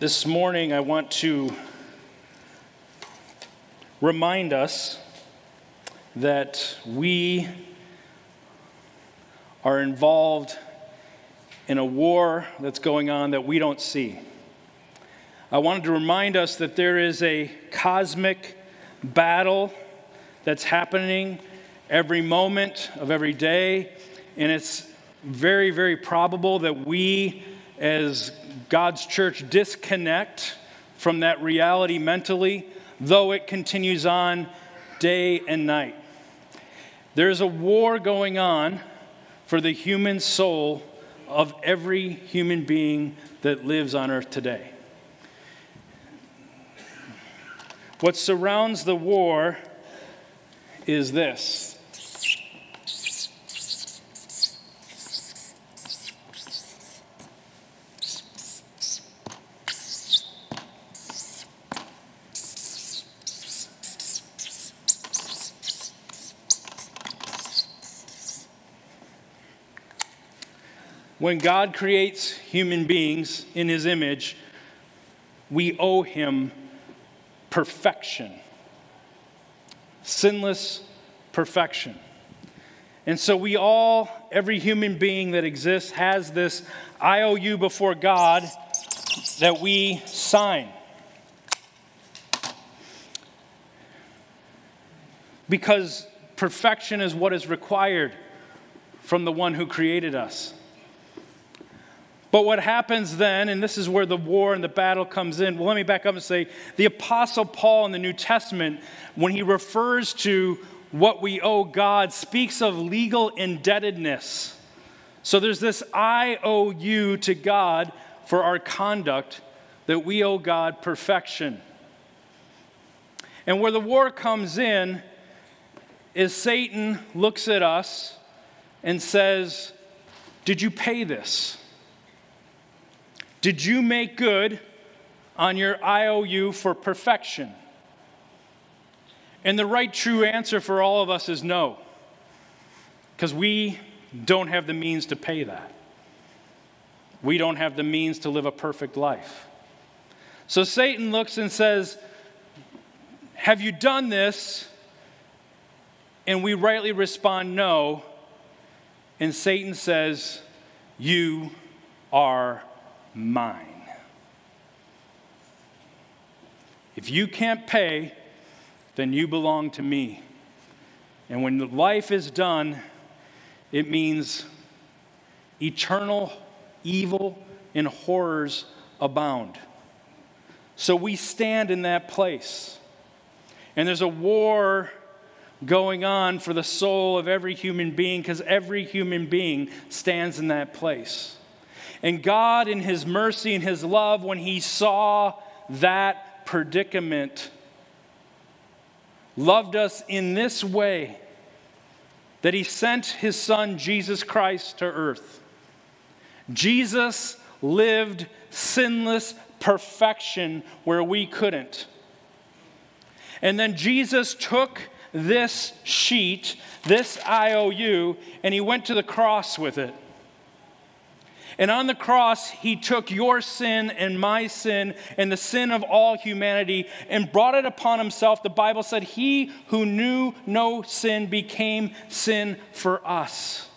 This morning, I want to remind us that we are involved in a war that's going on that we don't see. I wanted to remind us that there is a cosmic battle that's happening every moment of every day, and it's very, very probable that we, as God's church, disconnect from that reality mentally, though it continues on day and night. There's a war going on for the human soul of every human being that lives on earth today. What surrounds the war is this When God creates human beings in his image, we owe him perfection, sinless perfection. And so we all, every human being that exists, has this IOU before God that we sign. Because perfection is what is required from the one who created us. But what happens then, and this is where the war and the battle comes in. Well, let me back up and say the Apostle Paul in the New Testament, when he refers to what we owe God, speaks of legal indebtedness. So there's this I owe you to God for our conduct that we owe God perfection. And where the war comes in is Satan looks at us and says, Did you pay this? Did you make good on your IOU for perfection? And the right true answer for all of us is no, because we don't have the means to pay that. We don't have the means to live a perfect life. So Satan looks and says, Have you done this? And we rightly respond, No. And Satan says, You are mine. If you can't pay, then you belong to me. And when life is done, it means eternal evil and horrors abound. So we stand in that place. And there's a war going on for the soul of every human being because every human being stands in that place. And God, in His mercy and His love, when He saw that predicament, loved us in this way that He sent His Son, Jesus Christ, to earth. Jesus lived sinless perfection where we couldn't. And then Jesus took this sheet, this IOU, and he went to the cross with it. And on the cross, he took your sin and my sin and the sin of all humanity and brought it upon himself. The Bible said, He who knew no sin became sin for us.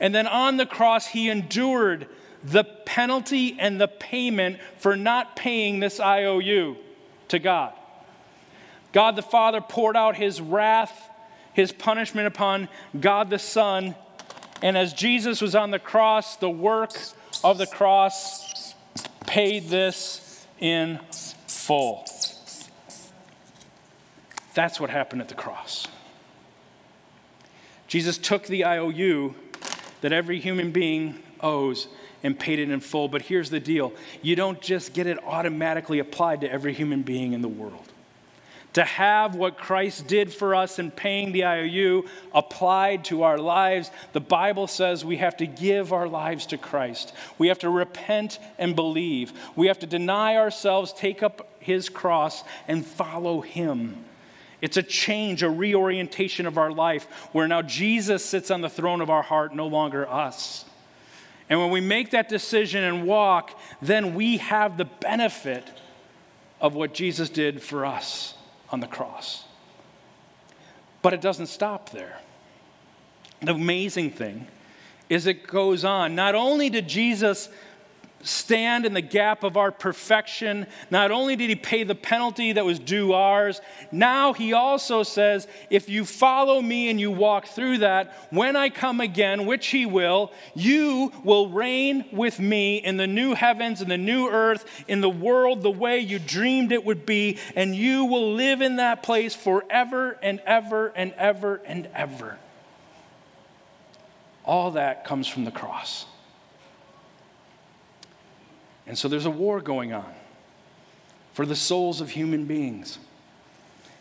And then on the cross, he endured the penalty and the payment for not paying this IOU to God. God the Father poured out his wrath, his punishment upon God the Son and as Jesus was on the cross, the work of the cross paid this in full. That's what happened at the cross. Jesus took the IOU that every human being owes and paid it in full. But here's the deal you don't just get it automatically applied to every human being in the world to have what Christ did for us in paying the IOU applied to our lives, the Bible says we have to give our lives to Christ. We have to repent and believe. We have to deny ourselves, take up his cross, and follow him. It's a change, a reorientation of our life where now Jesus sits on the throne of our heart, no longer us. And when we make that decision and walk, then we have the benefit of what Jesus did for us on the cross. But it doesn't stop there. The amazing thing is it goes on. Not only did Jesus stand in the gap of our perfection. Not only did he pay the penalty that was due ours, now he also says, if you follow me and you walk through that, when I come again, which he will, you will reign with me in the new heavens and the new earth, in the world the way you dreamed it would be, and you will live in that place forever and ever and ever and ever. All that comes from the cross. And so there's a war going on for the souls of human beings.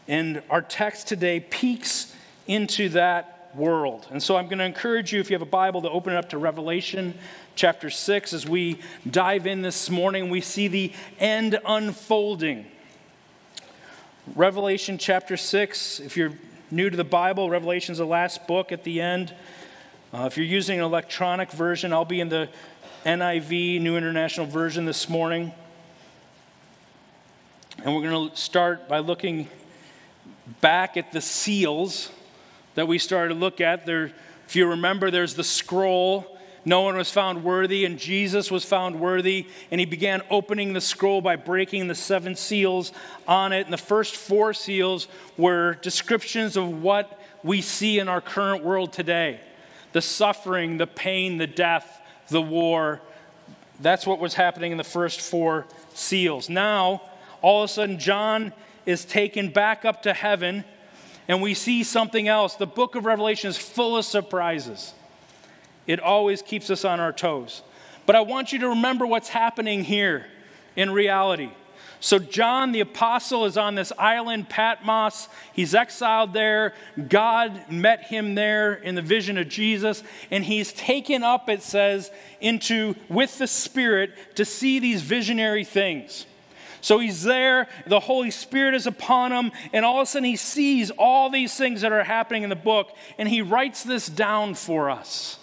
And our text today peeks into that world. And so I'm going to encourage you, if you have a Bible, to open it up to Revelation chapter 6. As we dive in this morning, we see the end unfolding. Revelation chapter 6, if you're new to the Bible, Revelation is the last book at the end. Uh, if you're using an electronic version, I'll be in the NIV, New International Version, this morning. And we're going to start by looking back at the seals that we started to look at. There, if you remember, there's the scroll. No one was found worthy, and Jesus was found worthy. And he began opening the scroll by breaking the seven seals on it. And the first four seals were descriptions of what we see in our current world today the suffering, the pain, the death the war. That's what was happening in the first four seals. Now, all of a sudden, John is taken back up to heaven, and we see something else. The book of Revelation is full of surprises, it always keeps us on our toes. But I want you to remember what's happening here in reality. So, John the Apostle is on this island, Patmos. He's exiled there. God met him there in the vision of Jesus, and he's taken up, it says, into with the Spirit to see these visionary things. So he's there, the Holy Spirit is upon him, and all of a sudden he sees all these things that are happening in the book, and he writes this down for us.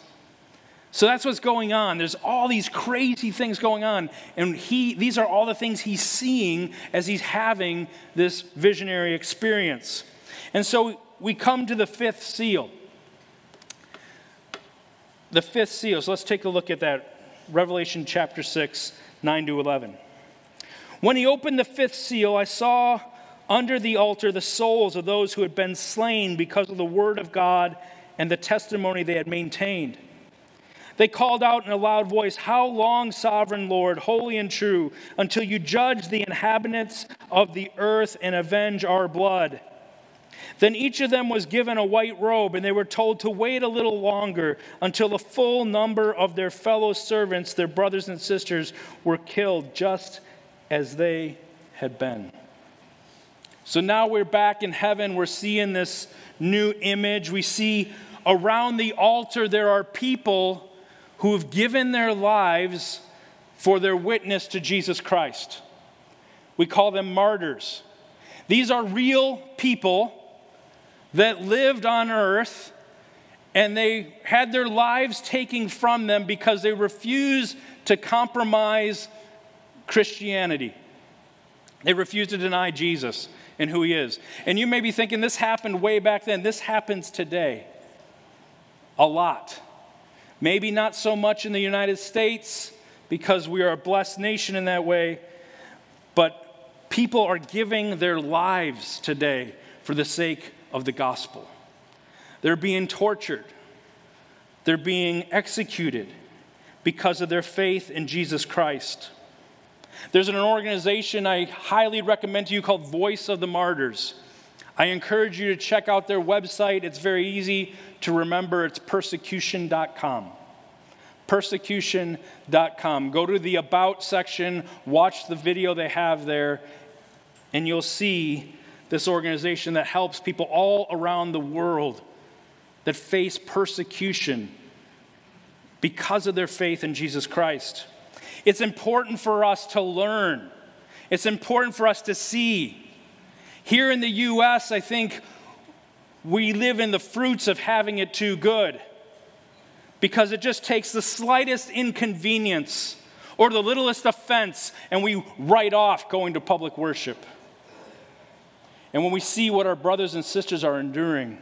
So that's what's going on. There's all these crazy things going on. And he, these are all the things he's seeing as he's having this visionary experience. And so we come to the fifth seal. The fifth seal. So let's take a look at that. Revelation chapter 6, 9 to 11. When he opened the fifth seal, I saw under the altar the souls of those who had been slain because of the word of God and the testimony they had maintained. They called out in a loud voice, How long, sovereign Lord, holy and true, until you judge the inhabitants of the earth and avenge our blood? Then each of them was given a white robe, and they were told to wait a little longer until the full number of their fellow servants, their brothers and sisters, were killed just as they had been. So now we're back in heaven. We're seeing this new image. We see around the altar there are people who have given their lives for their witness to Jesus Christ. We call them martyrs. These are real people that lived on earth and they had their lives taken from them because they refused to compromise Christianity. They refused to deny Jesus and who he is. And you may be thinking this happened way back then. This happens today a lot. Maybe not so much in the United States because we are a blessed nation in that way, but people are giving their lives today for the sake of the gospel. They're being tortured, they're being executed because of their faith in Jesus Christ. There's an organization I highly recommend to you called Voice of the Martyrs. I encourage you to check out their website. It's very easy to remember. It's persecution.com. Persecution.com. Go to the About section, watch the video they have there, and you'll see this organization that helps people all around the world that face persecution because of their faith in Jesus Christ. It's important for us to learn, it's important for us to see here in the US, I think we live in the fruits of having it too good. because it just takes the slightest inconvenience or the littlest offense and we write off going to public worship. And when we see what our brothers and sisters are enduring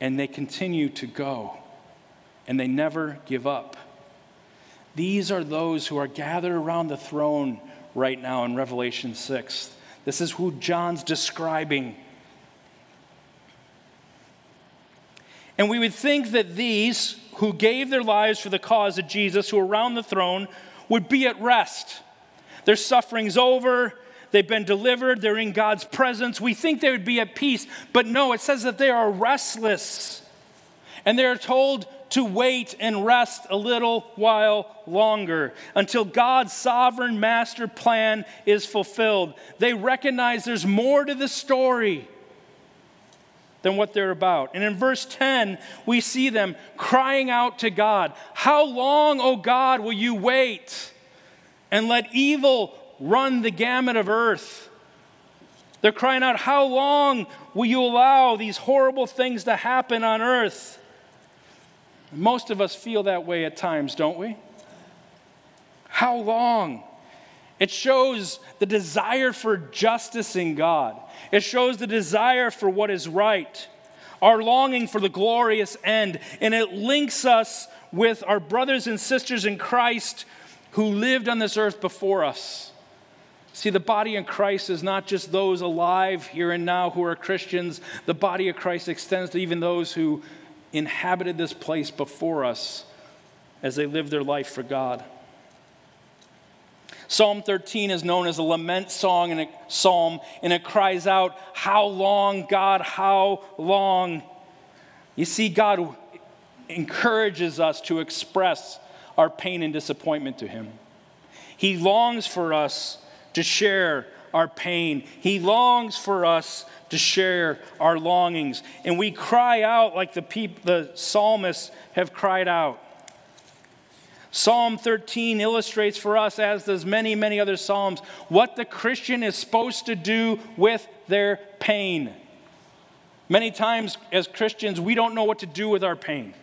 and they continue to go and they never give up, these are those who are gathered around the throne right now in Revelation 6. This is who John's describing. And we would think that these who gave their lives for the cause of Jesus, who are around the throne, would be at rest. Their suffering's over. They've been delivered. They're in God's presence. We think they would be at peace, but no, it says that they are restless. And they're told to wait and rest a little while longer until God's sovereign master plan is fulfilled. They recognize there's more to the story than what they're about. And in verse 10, we see them crying out to God, How long, O God, will you wait and let evil run the gamut of earth? They're crying out, How long will you allow these horrible things to happen on earth? Most of us feel that way at times, don't we? How long? It shows the desire for justice in God. It shows the desire for what is right, our longing for the glorious end, and it links us with our brothers and sisters in Christ who lived on this earth before us. See, the body in Christ is not just those alive here and now who are Christians. The body of Christ extends to even those who inhabited this place before us as they lived their life for God. Psalm 13 is known as a lament song and a psalm, and it cries out, How long, God, how long? You see, God encourages us to express our pain and disappointment to Him. He longs for us to share our pain. He longs for us to share our longings. And we cry out like the, peop- the psalmists have cried out. Psalm 13 illustrates for us, as does many, many other Psalms, what the Christian is supposed to do with their pain. Many times, as Christians, we don't know what to do with our pain,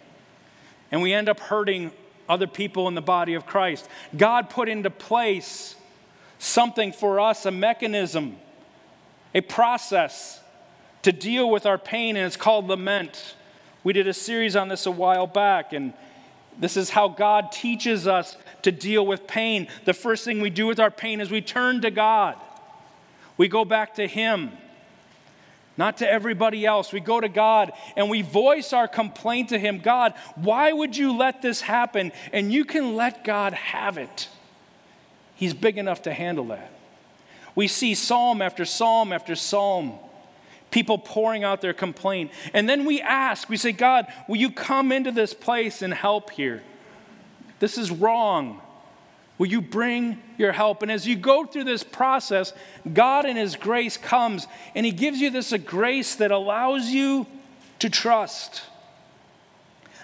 and we end up hurting other people in the body of Christ. God put into place something for us, a mechanism, a process to deal with our pain, and it's called lament. We did a series on this a while back, and this is how God teaches us to deal with pain. The first thing we do with our pain is we turn to God. We go back to Him, not to everybody else. We go to God and we voice our complaint to Him God, why would you let this happen? And you can let God have it. He's big enough to handle that. We see psalm after psalm after psalm people pouring out their complaint. And then we ask, we say, God, will you come into this place and help here? This is wrong. Will you bring your help? And as you go through this process, God in His grace comes and He gives you this a grace that allows you to trust.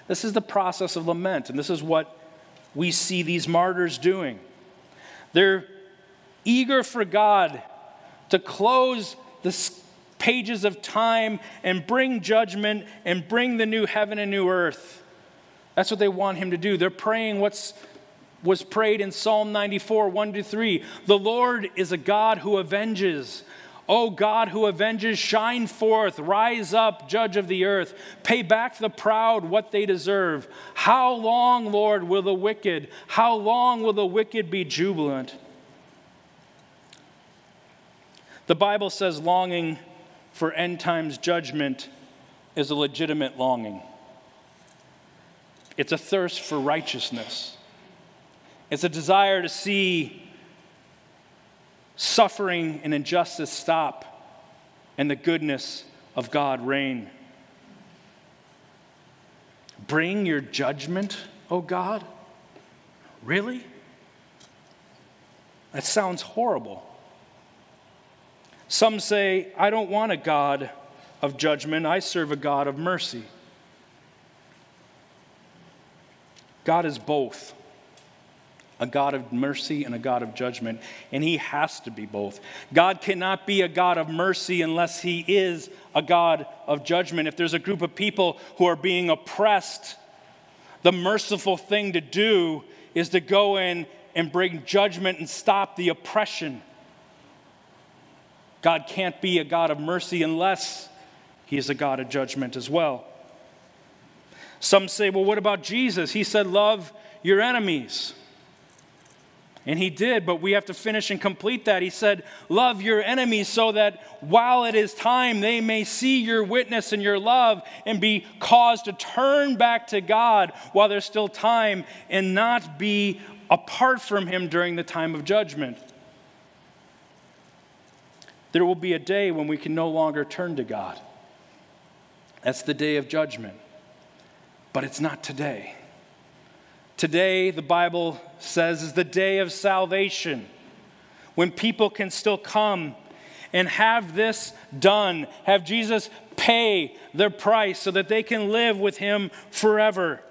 This is the process of lament, and this is what we see these martyrs doing. They're eager for God to close the pages of time and bring judgment and bring the new heaven and new earth. That's what they want him to do. They're praying what's was prayed in Psalm 94, 1 to 3. The Lord is a God who avenges. O God who avenges, shine forth, rise up, judge of the earth, pay back the proud what they deserve. How long, Lord, will the wicked, how long will the wicked be jubilant? The Bible says longing for end times judgment is a legitimate longing. It's a thirst for righteousness. It's a desire to see suffering and injustice stop and the goodness of God reign. Bring your judgment, O oh God? Really? That sounds horrible. Some say, I don't want a God of judgment, I serve a God of mercy. God is both a God of mercy and a God of judgment, and He has to be both. God cannot be a God of mercy unless He is a God of judgment. If there's a group of people who are being oppressed, the merciful thing to do is to go in and bring judgment and stop the oppression. God can't be a God of mercy unless he is a God of judgment as well. Some say, well, what about Jesus? He said, Love your enemies. And he did, but we have to finish and complete that. He said, Love your enemies so that while it is time, they may see your witness and your love and be caused to turn back to God while there's still time and not be apart from him during the time of judgment. There will be a day when we can no longer turn to God. That's the day of judgment. But it's not today. Today, the Bible says, is the day of salvation when people can still come and have this done, have Jesus pay their price so that they can live with Him forever.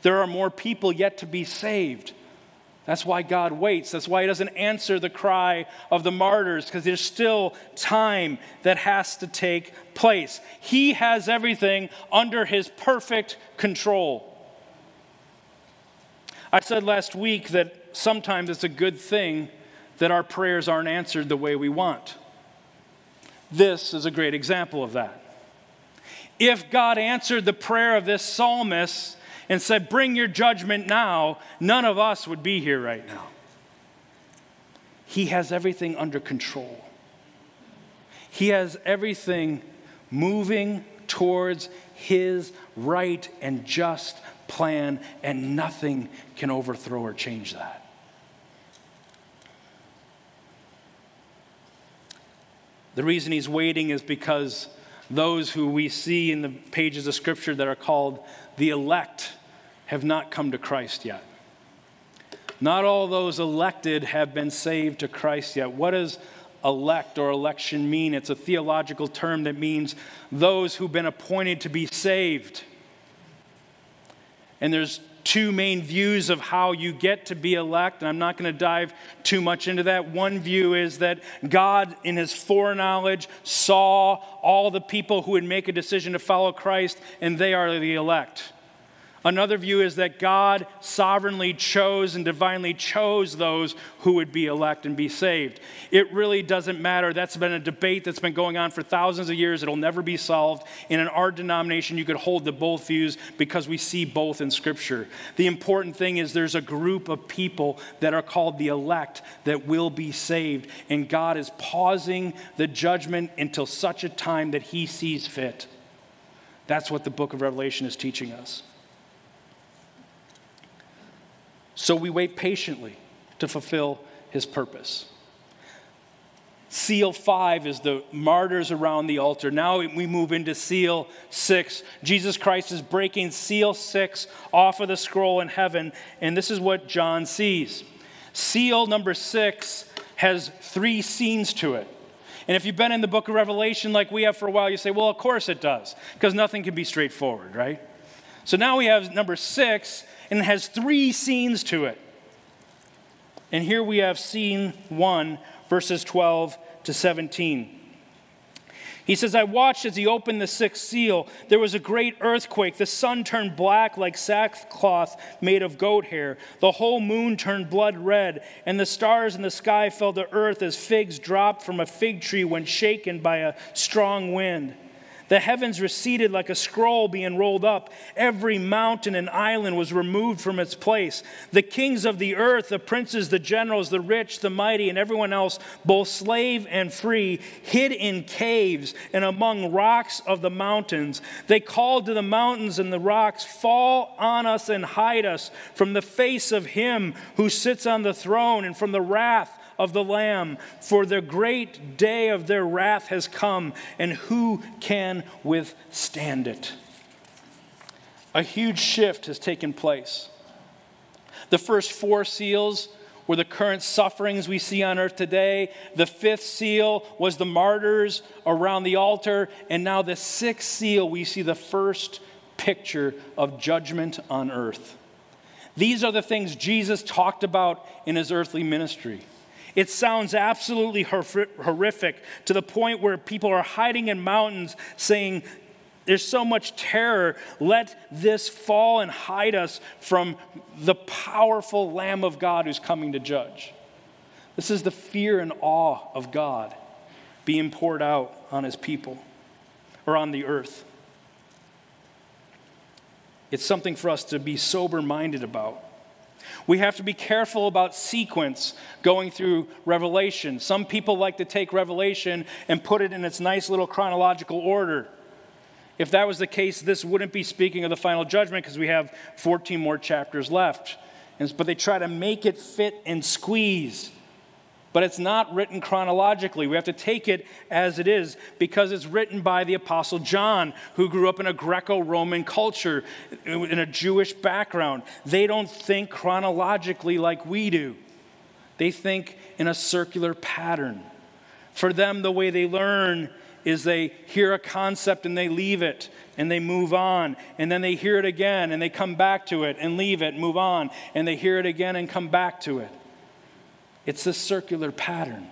There are more people yet to be saved. That's why God waits. That's why He doesn't answer the cry of the martyrs, because there's still time that has to take place. He has everything under His perfect control. I said last week that sometimes it's a good thing that our prayers aren't answered the way we want. This is a great example of that. If God answered the prayer of this psalmist and said, Bring your judgment now, none of us would be here right now. He has everything under control. He has everything moving towards his right and just plan, and nothing can overthrow or change that. The reason he's waiting is because those who we see in the pages of Scripture that are called the elect have not come to Christ yet. Not all those elected have been saved to Christ yet. What does elect or election mean? It's a theological term that means those who've been appointed to be saved. And there's two main views of how you get to be elect, and I'm not going to dive too much into that. One view is that God, in his foreknowledge, saw all the people who would make a decision to follow Christ, and they are the elect. Another view is that God sovereignly chose and divinely chose those who would be elect and be saved. It really doesn't matter. That's been a debate that's been going on for thousands of years. It'll never be solved. In our denomination, you could hold to both views because we see both in Scripture. The important thing is there's a group of people that are called the elect that will be saved, and God is pausing the judgment until such a time that He sees fit. That's what the book of Revelation is teaching us. So we wait patiently to fulfill his purpose. Seal five is the martyrs around the altar. Now we move into seal six. Jesus Christ is breaking seal six off of the scroll in heaven, and this is what John sees. Seal number six has three scenes to it. And if you've been in the book of Revelation like we have for a while, you say, well, of course it does, because nothing can be straightforward, right? So now we have number six, and it has three scenes to it. And here we have scene one, verses 12 to 17. He says, I watched as he opened the sixth seal. There was a great earthquake. The sun turned black like sackcloth made of goat hair. The whole moon turned blood red, and the stars in the sky fell to earth as figs dropped from a fig tree when shaken by a strong wind. The heavens receded like a scroll being rolled up. Every mountain and island was removed from its place. The kings of the earth, the princes, the generals, the rich, the mighty, and everyone else, both slave and free, hid in caves and among rocks of the mountains. They called to the mountains and the rocks, Fall on us and hide us from the face of him who sits on the throne and from the wrath of the Lamb, for the great day of their wrath has come, and who can withstand it? A huge shift has taken place. The first four seals were the current sufferings we see on earth today. The fifth seal was the martyrs around the altar. And now, the sixth seal, we see the first picture of judgment on earth. These are the things Jesus talked about in his earthly ministry. It sounds absolutely horrific to the point where people are hiding in mountains saying, there's so much terror. Let this fall and hide us from the powerful Lamb of God who's coming to judge. This is the fear and awe of God being poured out on his people or on the earth. It's something for us to be sober minded about. We have to be careful about sequence going through Revelation. Some people like to take Revelation and put it in its nice little chronological order. If that was the case, this wouldn't be speaking of the final judgment because we have 14 more chapters left. But they try to make it fit and squeeze but it's not written chronologically. We have to take it as it is because it's written by the Apostle John, who grew up in a Greco Roman culture, in a Jewish background. They don't think chronologically like we do, they think in a circular pattern. For them, the way they learn is they hear a concept and they leave it and they move on. And then they hear it again and they come back to it and leave it, move on. And they hear it again and come back to it. It's a circular pattern.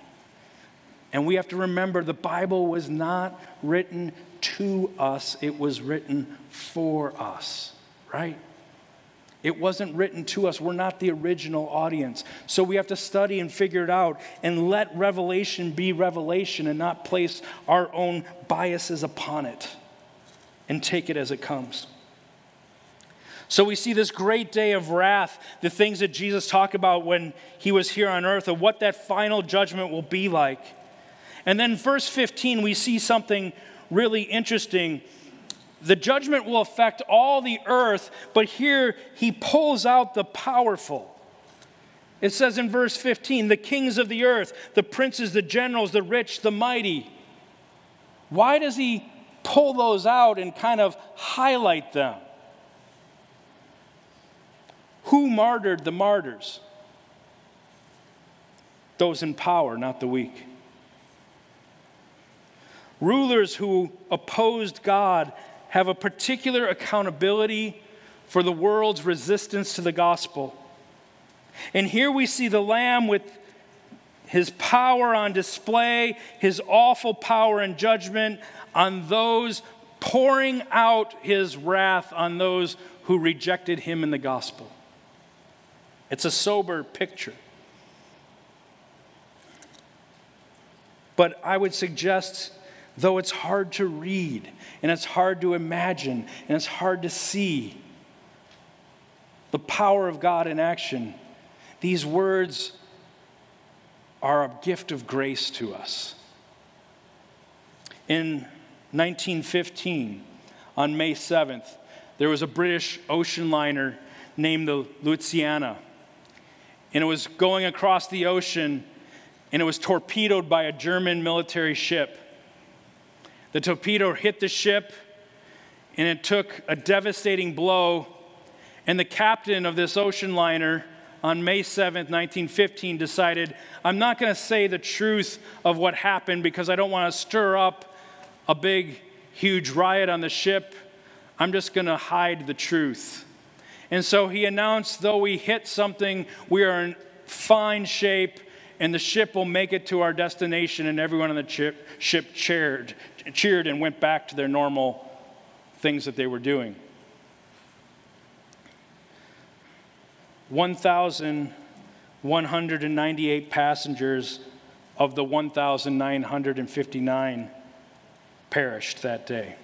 And we have to remember the Bible was not written to us, it was written for us, right? It wasn't written to us. We're not the original audience. So we have to study and figure it out and let revelation be revelation and not place our own biases upon it and take it as it comes. So we see this great day of wrath, the things that Jesus talked about when he was here on earth, and what that final judgment will be like. And then, verse 15, we see something really interesting. The judgment will affect all the earth, but here he pulls out the powerful. It says in verse 15, the kings of the earth, the princes, the generals, the rich, the mighty. Why does he pull those out and kind of highlight them? Who martyred the martyrs? Those in power, not the weak. Rulers who opposed God have a particular accountability for the world's resistance to the gospel. And here we see the Lamb with his power on display, his awful power and judgment on those pouring out his wrath on those who rejected him in the gospel. It's a sober picture. But I would suggest, though it's hard to read, and it's hard to imagine, and it's hard to see the power of God in action, these words are a gift of grace to us. In 1915, on May 7th, there was a British ocean liner named the Lusitania and it was going across the ocean and it was torpedoed by a German military ship. The torpedo hit the ship and it took a devastating blow. And the captain of this ocean liner on May 7th, 1915, decided, I'm not going to say the truth of what happened because I don't want to stir up a big, huge riot on the ship. I'm just going to hide the truth. And so he announced, though we hit something, we are in fine shape, and the ship will make it to our destination. And everyone on the ship, ship cheered, cheered and went back to their normal things that they were doing. 1,198 passengers of the 1,959 perished that day.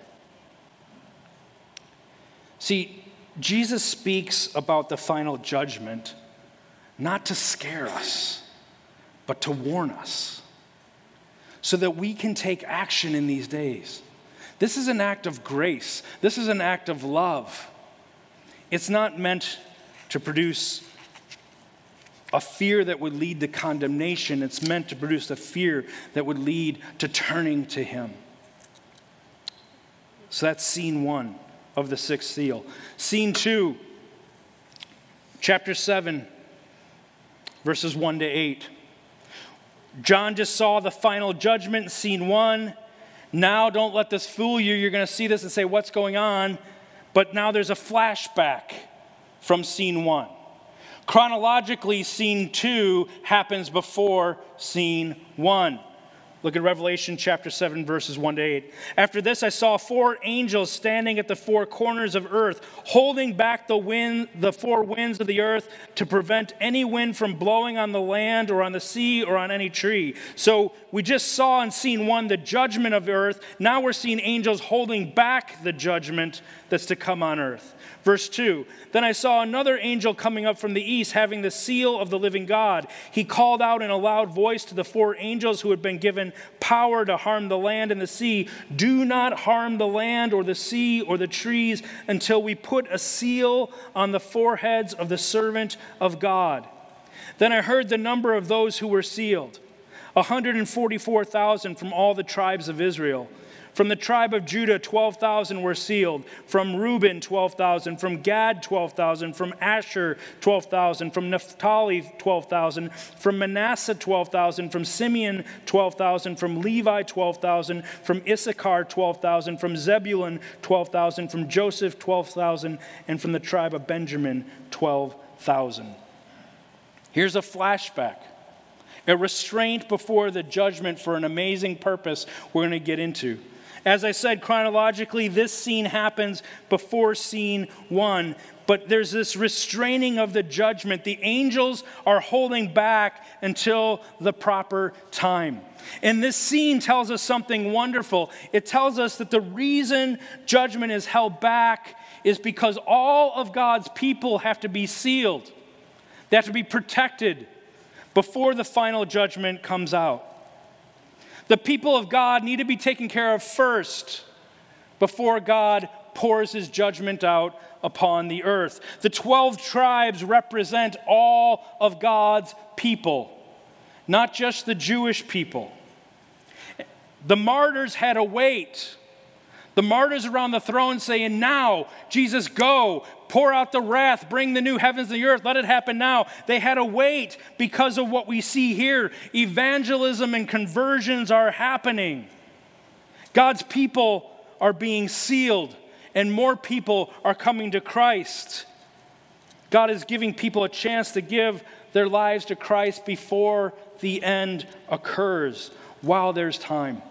See, Jesus speaks about the final judgment not to scare us, but to warn us so that we can take action in these days. This is an act of grace, this is an act of love. It's not meant to produce a fear that would lead to condemnation, it's meant to produce a fear that would lead to turning to Him. So that's scene one of the sixth seal. Scene two, chapter 7, verses 1 to 8. John just saw the final judgment scene one. Now, don't let this fool you. You're going to see this and say, What's going on? But now there's a flashback from scene one. Chronologically, scene two happens before scene one. Look at Revelation chapter 7, verses 1 to 8. After this, I saw four angels standing at the four corners of earth, holding back the wind, the four winds of the earth to prevent any wind from blowing on the land or on the sea or on any tree. So we just saw and scene one, the judgment of earth. Now we're seeing angels holding back the judgment that's to come on earth. Verse 2 Then I saw another angel coming up from the east, having the seal of the living God. He called out in a loud voice to the four angels who had been given power to harm the land and the sea Do not harm the land or the sea or the trees until we put a seal on the foreheads of the servant of God. Then I heard the number of those who were sealed 144,000 from all the tribes of Israel. From the tribe of Judah, 12,000 were sealed. From Reuben, 12,000. From Gad, 12,000. From Asher, 12,000. From Naphtali, 12,000. From Manasseh, 12,000. From Simeon, 12,000. From Levi, 12,000. From Issachar, 12,000. From Zebulun, 12,000. From Joseph, 12,000. And from the tribe of Benjamin, 12,000. Here's a flashback a restraint before the judgment for an amazing purpose we're going to get into. As I said, chronologically, this scene happens before scene one, but there's this restraining of the judgment. The angels are holding back until the proper time. And this scene tells us something wonderful. It tells us that the reason judgment is held back is because all of God's people have to be sealed, they have to be protected before the final judgment comes out. The people of God need to be taken care of first before God pours his judgment out upon the earth. The 12 tribes represent all of God's people, not just the Jewish people. The martyrs had to wait the martyrs around the throne saying, Now, Jesus, go, pour out the wrath, bring the new heavens and the earth, let it happen now. They had to wait because of what we see here. Evangelism and conversions are happening. God's people are being sealed, and more people are coming to Christ. God is giving people a chance to give their lives to Christ before the end occurs, while there's time.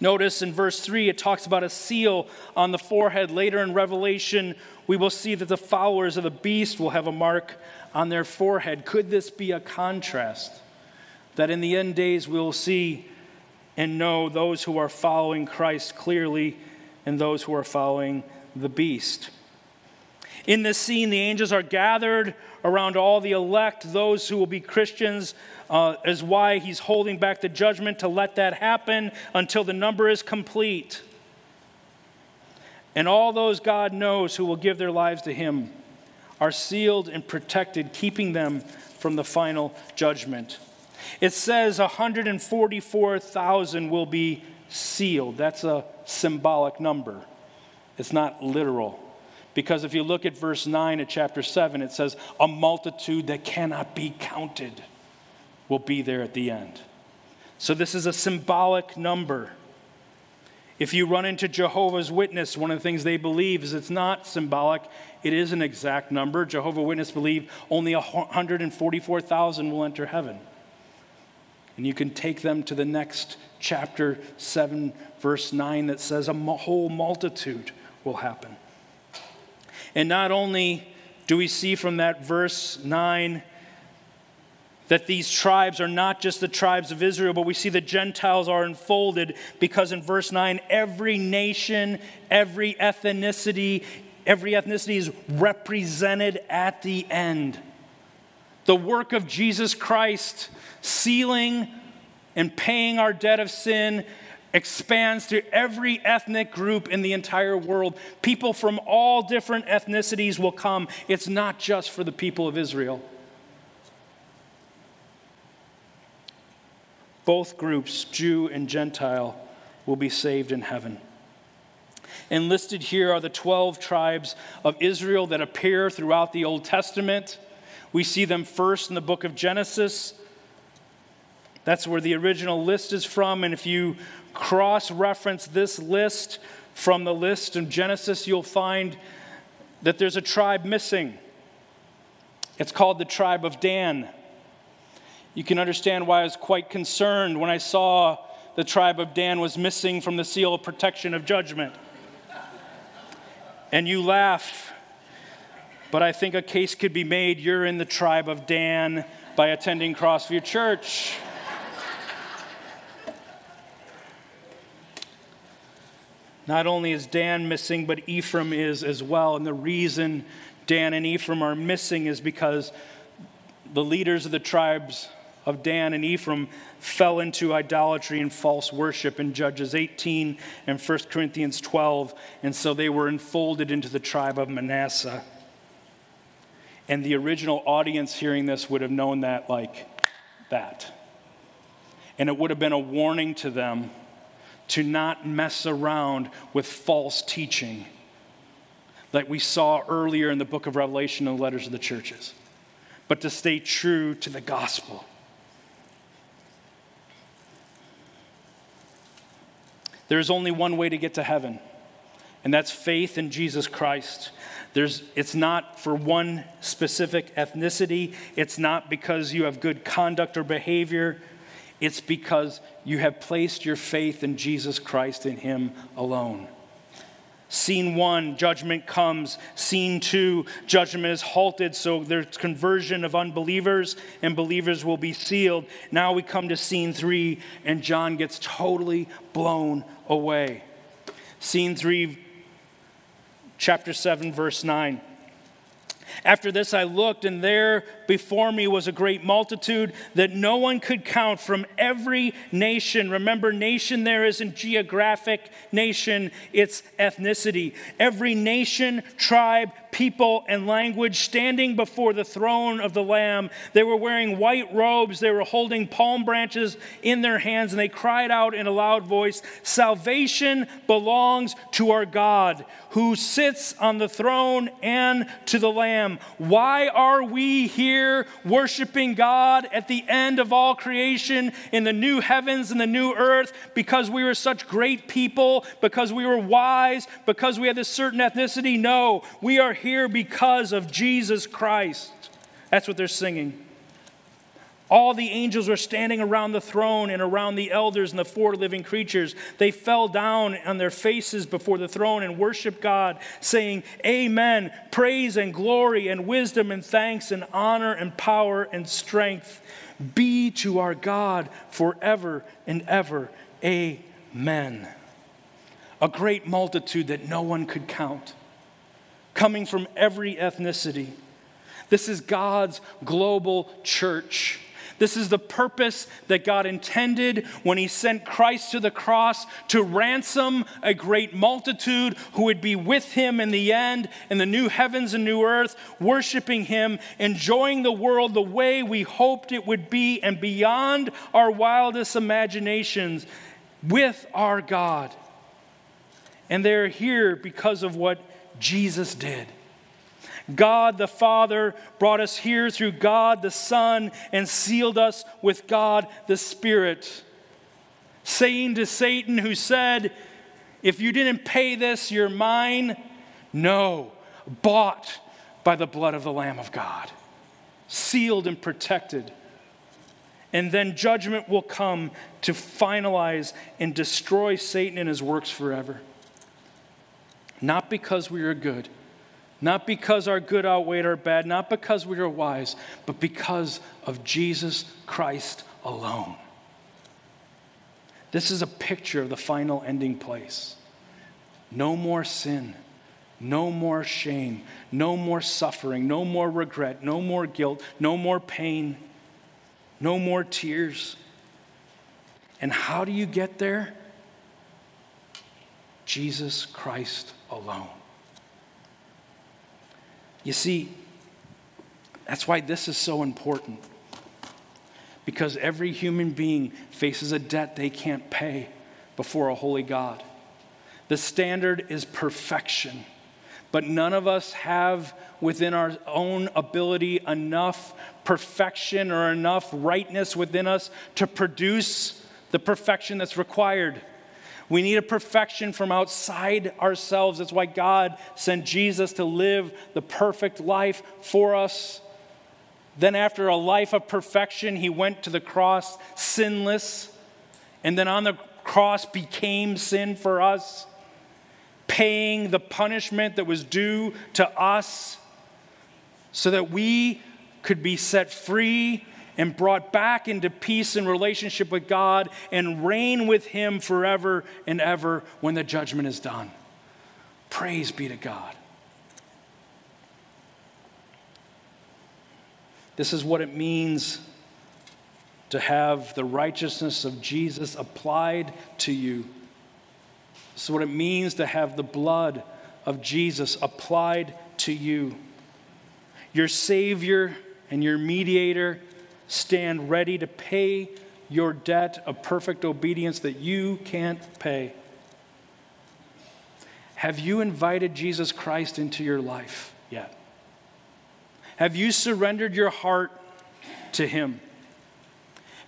Notice in verse 3, it talks about a seal on the forehead. Later in Revelation, we will see that the followers of the beast will have a mark on their forehead. Could this be a contrast? That in the end days we will see and know those who are following Christ clearly and those who are following the beast. In this scene, the angels are gathered around all the elect, those who will be Christians, uh, is why he's holding back the judgment to let that happen until the number is complete. And all those God knows who will give their lives to him are sealed and protected, keeping them from the final judgment. It says 144,000 will be sealed. That's a symbolic number, it's not literal. Because if you look at verse 9 of chapter 7, it says, A multitude that cannot be counted will be there at the end. So this is a symbolic number. If you run into Jehovah's Witness, one of the things they believe is it's not symbolic, it is an exact number. Jehovah's Witness believe only 144,000 will enter heaven. And you can take them to the next chapter 7, verse 9, that says a whole multitude will happen. And not only do we see from that verse 9 that these tribes are not just the tribes of Israel, but we see the Gentiles are enfolded because in verse 9, every nation, every ethnicity, every ethnicity is represented at the end. The work of Jesus Christ, sealing and paying our debt of sin, expands to every ethnic group in the entire world. People from all different ethnicities will come. It's not just for the people of Israel. Both groups, Jew and Gentile, will be saved in heaven. And listed here are the 12 tribes of Israel that appear throughout the Old Testament. We see them first in the book of Genesis. That's where the original list is from. And if you cross reference this list from the list in Genesis, you'll find that there's a tribe missing. It's called the tribe of Dan. You can understand why I was quite concerned when I saw the tribe of Dan was missing from the seal of protection of judgment. And you laugh, but I think a case could be made you're in the tribe of Dan by attending Crossview Church. Not only is Dan missing, but Ephraim is as well. And the reason Dan and Ephraim are missing is because the leaders of the tribes of Dan and Ephraim fell into idolatry and false worship in Judges 18 and 1 Corinthians 12. And so they were enfolded into the tribe of Manasseh. And the original audience hearing this would have known that like that. And it would have been a warning to them to not mess around with false teaching like we saw earlier in the book of Revelation and the letters of the churches, but to stay true to the gospel. There's only one way to get to heaven, and that's faith in Jesus Christ. There's, it's not for one specific ethnicity, it's not because you have good conduct or behavior. It's because you have placed your faith in Jesus Christ in Him alone. Scene one, judgment comes. Scene two, judgment is halted, so there's conversion of unbelievers, and believers will be sealed. Now we come to scene three, and John gets totally blown away. Scene three, chapter 7, verse 9. After this, I looked, and there before me was a great multitude that no one could count from every nation. Remember, nation there isn't geographic nation, it's ethnicity. Every nation, tribe, people, and language standing before the throne of the Lamb. They were wearing white robes, they were holding palm branches in their hands, and they cried out in a loud voice Salvation belongs to our God who sits on the throne and to the Lamb. Why are we here worshiping God at the end of all creation in the new heavens and the new earth? Because we were such great people, because we were wise, because we had this certain ethnicity? No, we are here because of Jesus Christ. That's what they're singing. All the angels were standing around the throne and around the elders and the four living creatures. They fell down on their faces before the throne and worshiped God, saying, Amen. Praise and glory and wisdom and thanks and honor and power and strength be to our God forever and ever. Amen. A great multitude that no one could count, coming from every ethnicity. This is God's global church. This is the purpose that God intended when He sent Christ to the cross to ransom a great multitude who would be with Him in the end, in the new heavens and new earth, worshiping Him, enjoying the world the way we hoped it would be, and beyond our wildest imaginations with our God. And they're here because of what Jesus did. God the Father brought us here through God the Son and sealed us with God the Spirit. Saying to Satan, who said, If you didn't pay this, you're mine. No, bought by the blood of the Lamb of God, sealed and protected. And then judgment will come to finalize and destroy Satan and his works forever. Not because we are good not because our good outweighed our bad, not because we are wise, but because of Jesus Christ alone. This is a picture of the final ending place. No more sin, no more shame, no more suffering, no more regret, no more guilt, no more pain, no more tears. And how do you get there? Jesus Christ alone. You see, that's why this is so important. Because every human being faces a debt they can't pay before a holy God. The standard is perfection, but none of us have within our own ability enough perfection or enough rightness within us to produce the perfection that's required. We need a perfection from outside ourselves. That's why God sent Jesus to live the perfect life for us. Then, after a life of perfection, he went to the cross sinless, and then on the cross became sin for us, paying the punishment that was due to us so that we could be set free and brought back into peace and relationship with God and reign with Him forever and ever when the judgment is done. Praise be to God. This is what it means to have the righteousness of Jesus applied to you. This is what it means to have the blood of Jesus applied to you. Your Savior and your mediator stand ready to pay your debt of perfect obedience that you can't pay. Have you invited Jesus Christ into your life yet? Have you surrendered your heart to Him?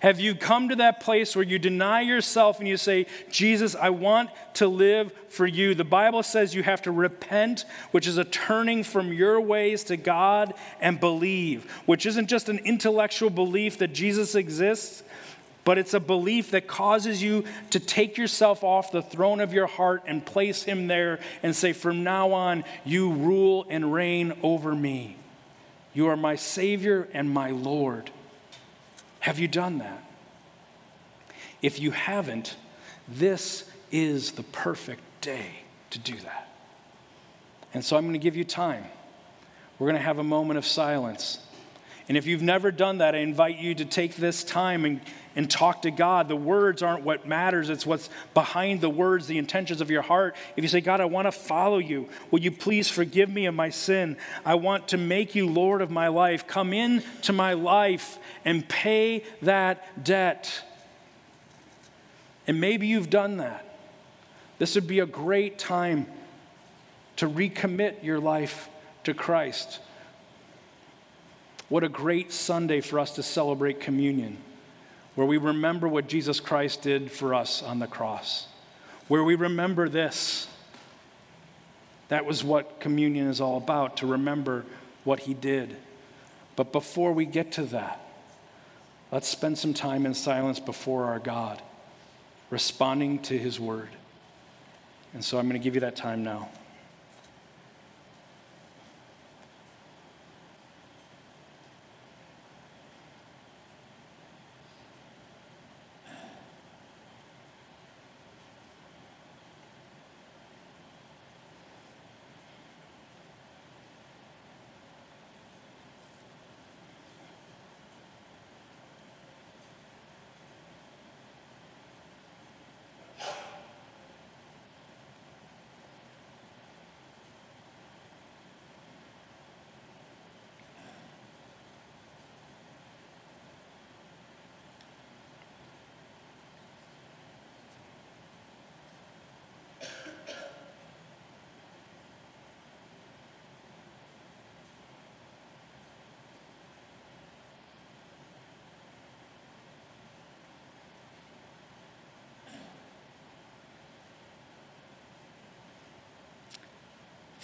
Have you come to that place where you deny yourself and you say, Jesus, I want to live for you? The Bible says you have to repent, which is a turning from your ways to God, and believe, which isn't just an intellectual belief that Jesus exists, but it's a belief that causes you to take yourself off the throne of your heart and place Him there and say, From now on, you rule and reign over me. You are my Savior and my Lord. Have you done that? If you haven't, this is the perfect day to do that. And so I'm going to give you time. We're going to have a moment of silence. And if you've never done that, I invite you to take this time and, and talk to God. The words aren't what matters, it's what's behind the words, the intentions of your heart. If you say, God, I want to follow you, will you please forgive me of my sin? I want to make you Lord of my life. Come into my life and pay that debt. And maybe you've done that. This would be a great time to recommit your life to Christ. What a great Sunday for us to celebrate communion, where we remember what Jesus Christ did for us on the cross, where we remember this. That was what communion is all about, to remember what he did. But before we get to that, let's spend some time in silence before our God, responding to his word. And so I'm going to give you that time now.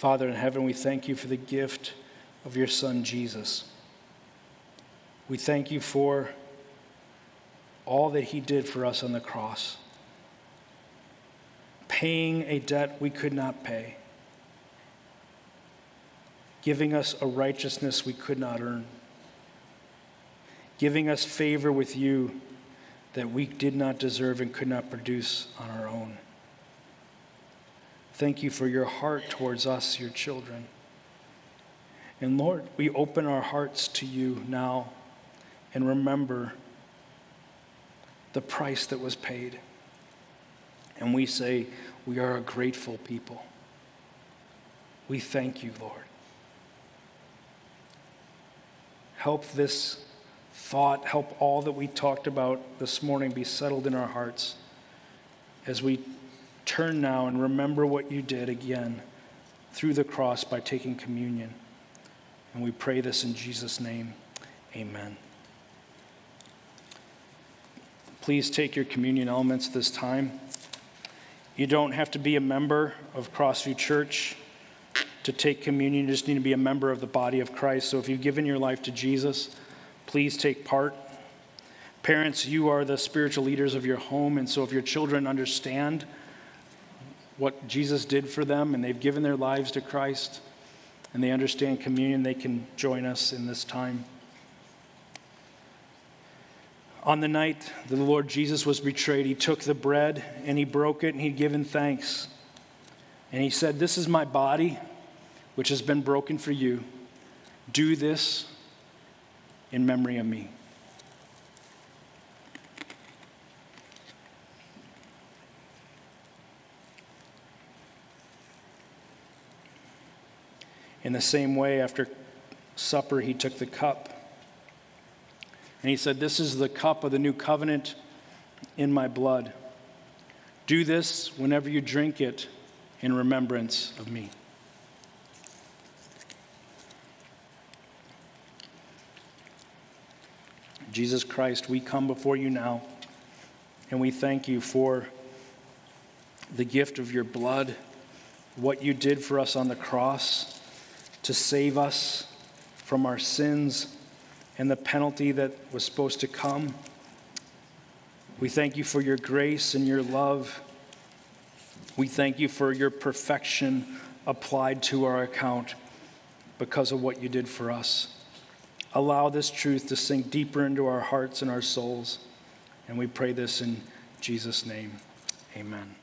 Father in heaven, we thank you for the gift of your Son, Jesus. We thank you for all that he did for us on the cross, paying a debt we could not pay, giving us a righteousness we could not earn, giving us favor with you that we did not deserve and could not produce on our own. Thank you for your heart towards us, your children. And Lord, we open our hearts to you now and remember the price that was paid. And we say, we are a grateful people. We thank you, Lord. Help this thought, help all that we talked about this morning be settled in our hearts as we turn now and remember what you did again through the cross by taking communion. And we pray this in Jesus' name. Amen. Please take your communion elements this time. You don't have to be a member of Crossview Church to take communion. You just need to be a member of the body of Christ. So if you've given your life to Jesus, please take part. Parents, you are the spiritual leaders of your home, and so if your children understand what Jesus did for them and they've given their lives to Christ and they understand communion, they can join us in this time. On the night that the Lord Jesus was betrayed, he took the bread and he broke it and he'd given thanks. And he said, This is my body, which has been broken for you. Do this in memory of me. In the same way, after supper, he took the cup. And he said, This is the cup of the new covenant in my blood. Do this whenever you drink it in remembrance of me. Jesus Christ, we come before you now and we thank you for the gift of your blood, what you did for us on the cross to save us from our sins and the penalty that was supposed to come. We thank you for your grace and your love. We thank you for your perfection applied to our account because of what you did for us. Allow this truth to sink deeper into our hearts and our souls. And we pray this in Jesus' name. Amen.